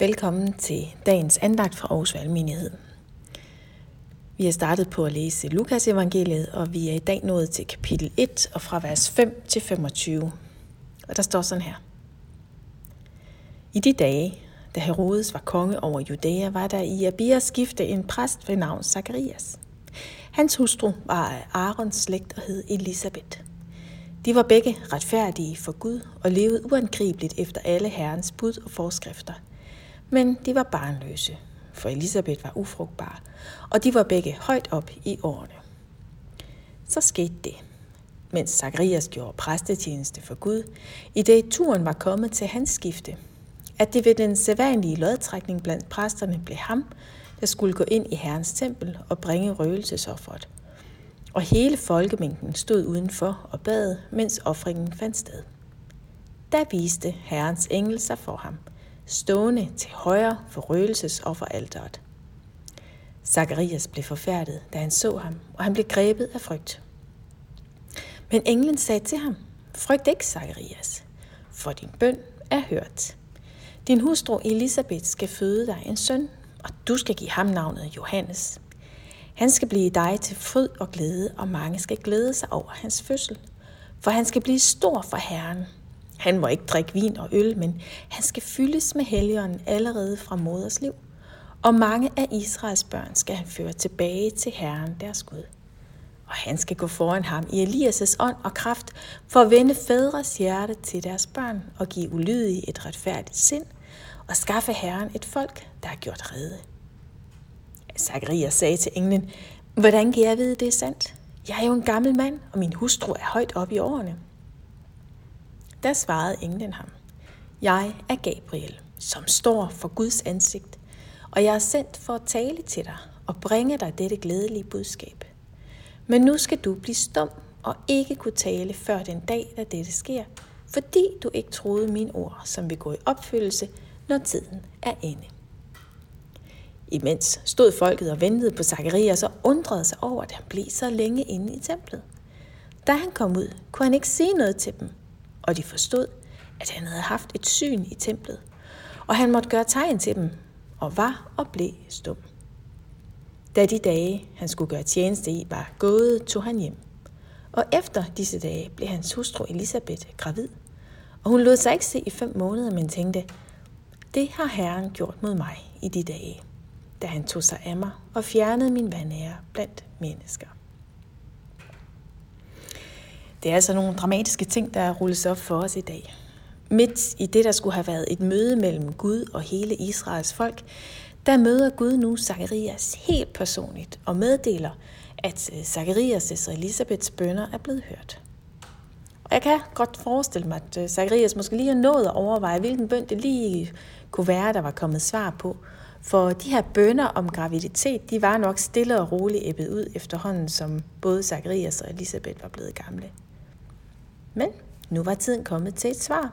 Velkommen til dagens andagt fra Aarhus Valgmenighed. Vi har startet på at læse Lukas evangeliet, og vi er i dag nået til kapitel 1 og fra vers 5 til 25. Og der står sådan her. I de dage, da Herodes var konge over Judæa, var der i Abias skifte en præst ved navn Zakarias. Hans hustru var af Arons slægt og hed Elisabeth. De var begge retfærdige for Gud og levede uangribeligt efter alle herrens bud og forskrifter – men de var barnløse, for Elisabeth var ufrugtbar, og de var begge højt op i årene. Så skete det, mens Zacharias gjorde præstetjeneste for Gud, i det turen var kommet til hans skifte, at det ved den sædvanlige lodtrækning blandt præsterne blev ham, der skulle gå ind i Herrens tempel og bringe røgelsesofferet. Og hele folkemængden stod udenfor og bad, mens offringen fandt sted. Da viste Herrens engel sig for ham – stående til højre for røgelsesofferalteret. Zacharias blev forfærdet, da han så ham, og han blev grebet af frygt. Men englen sagde til ham, frygt ikke, Zacharias, for din bøn er hørt. Din hustru Elisabeth skal føde dig en søn, og du skal give ham navnet Johannes. Han skal blive dig til fryd og glæde, og mange skal glæde sig over hans fødsel, for han skal blive stor for Herren, han må ikke drikke vin og øl, men han skal fyldes med helligånden allerede fra moders liv. Og mange af Israels børn skal han føre tilbage til Herren deres Gud. Og han skal gå foran ham i Elias' ånd og kraft for at vende fædres hjerte til deres børn og give ulydige et retfærdigt sind og skaffe Herren et folk, der har gjort rede. Zacharias sagde til englen, hvordan kan jeg vide, det er sandt? Jeg er jo en gammel mand, og min hustru er højt op i årene. Der svarede englen ham, Jeg er Gabriel, som står for Guds ansigt, og jeg er sendt for at tale til dig og bringe dig dette glædelige budskab. Men nu skal du blive stum og ikke kunne tale før den dag, da dette sker, fordi du ikke troede mine ord, som vil gå i opfyldelse, når tiden er inde. Imens stod folket og ventede på Zakarias og undrede sig over, at han blev så længe inde i templet. Da han kom ud, kunne han ikke sige noget til dem, og de forstod, at han havde haft et syn i templet, og han måtte gøre tegn til dem, og var og blev stum. Da de dage, han skulle gøre tjeneste i, var gået, tog han hjem. Og efter disse dage blev hans hustru Elisabeth gravid, og hun lod sig ikke se i fem måneder, men tænkte, det har Herren gjort mod mig i de dage, da han tog sig af mig og fjernede min vandære blandt mennesker. Det er altså nogle dramatiske ting, der rulles op for os i dag. Midt i det, der skulle have været et møde mellem Gud og hele Israels folk, der møder Gud nu Zakarias helt personligt og meddeler, at øh, Zakarias og Elisabeths bønder er blevet hørt. Og jeg kan godt forestille mig, at øh, Zakarias måske lige har nået at overveje, hvilken bøn det lige kunne være, der var kommet svar på. For de her bønder om graviditet, de var nok stille og roligt æbbet ud efterhånden, som både Zakarias og Elisabeth var blevet gamle. Men nu var tiden kommet til et svar.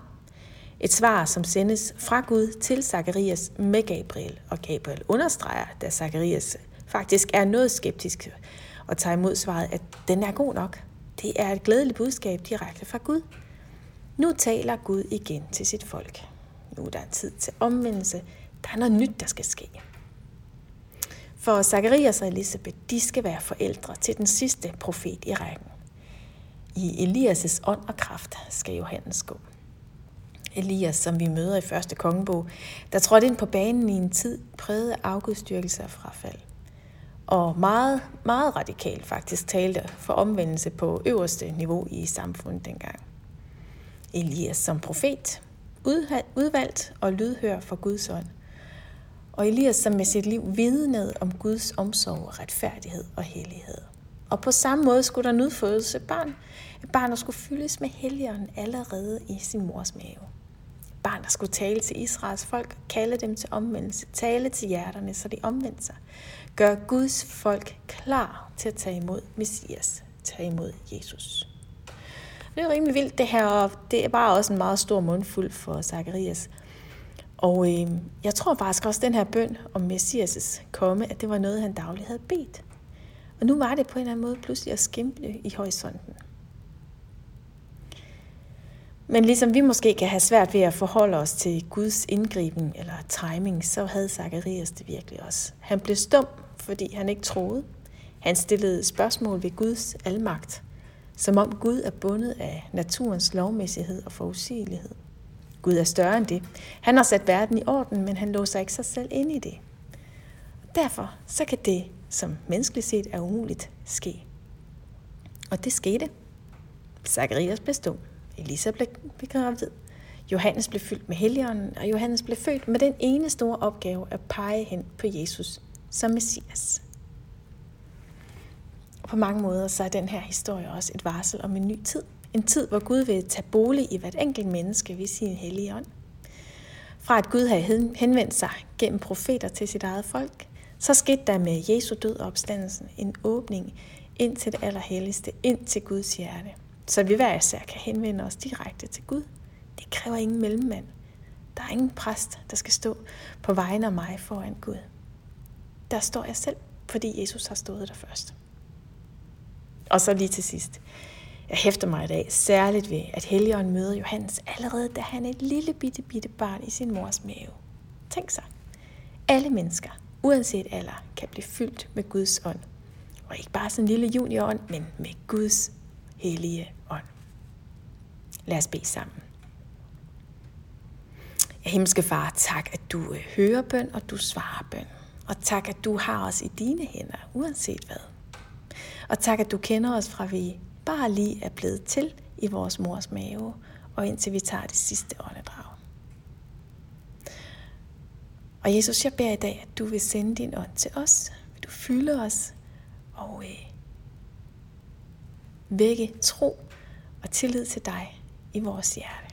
Et svar, som sendes fra Gud til Zakarias med Gabriel. Og Gabriel understreger, da Zakarias faktisk er noget skeptisk og tager imod svaret, at den er god nok. Det er et glædeligt budskab direkte fra Gud. Nu taler Gud igen til sit folk. Nu er der tid til omvendelse. Der er noget nyt, der skal ske. For Zakarias og Elisabeth, de skal være forældre til den sidste profet i rækken. I Elias' ånd og kraft skal Johannes gå. Elias, som vi møder i første kongebog, der trådte ind på banen i en tid præget af afgudstyrkelse og frafald. Og meget, meget radikalt faktisk talte for omvendelse på øverste niveau i samfundet dengang. Elias som profet, udvalgt og lydhør for Guds ånd. Og Elias som med sit liv vidnede om Guds omsorg, retfærdighed og hellighed. Og på samme måde skulle der udfødes et barn. Et barn, der skulle fyldes med helligånden allerede i sin mors mave. Et barn, der skulle tale til Israels folk, kalde dem til omvendelse, tale til hjerterne, så de omvendte sig. Gør Guds folk klar til at tage imod Messias, tage imod Jesus. Det er rimelig vildt det her, og det er bare også en meget stor mundfuld for Zacharias. Og øh, jeg tror faktisk også, at den her bøn om Messias' komme, at det var noget, han dagligt havde bedt. Og nu var det på en eller anden måde pludselig at skimpe i horisonten. Men ligesom vi måske kan have svært ved at forholde os til Guds indgriben eller timing, så havde Zacharias det virkelig også. Han blev stum, fordi han ikke troede. Han stillede spørgsmål ved Guds almagt, som om Gud er bundet af naturens lovmæssighed og forudsigelighed. Gud er større end det. Han har sat verden i orden, men han låser ikke sig selv ind i det. Derfor så kan det, som menneskeligt set er umuligt, ske. Og det skete. Zacharias blev stum. Elisa blev gravid. Johannes blev fyldt med helligånden, og Johannes blev født med den ene store opgave at pege hen på Jesus som Messias. Og på mange måder så er den her historie også et varsel om en ny tid. En tid, hvor Gud vil tage bolig i hvert enkelt menneske ved sin hellige ånd. Fra at Gud havde henvendt sig gennem profeter til sit eget folk, så skete der med Jesu død og opstandelsen en åbning ind til det allerhelligste, ind til Guds hjerte. Så vi hver især kan henvende os direkte til Gud. Det kræver ingen mellemmand. Der er ingen præst, der skal stå på vegne af mig foran Gud. Der står jeg selv, fordi Jesus har stået der først. Og så lige til sidst. Jeg hæfter mig i dag særligt ved, at Helligånden møder Johannes allerede, da han er et lille bitte, bitte barn i sin mors mave. Tænk sig. Alle mennesker, uanset alder, kan blive fyldt med Guds ånd. Og ikke bare sådan en lille juniorånd, men med Guds hellige ånd. Lad os bede sammen. Himmelske Far, tak, at du øh, hører bøn, og du svarer bøn. Og tak, at du har os i dine hænder, uanset hvad. Og tak, at du kender os fra vi bare lige er blevet til i vores mors mave, og indtil vi tager det sidste åndedrag. Og Jesus, jeg beder i dag, at du vil sende din ånd til os. Vil du fylde os og øh, vække tro og tillid til dig i vores hjerte.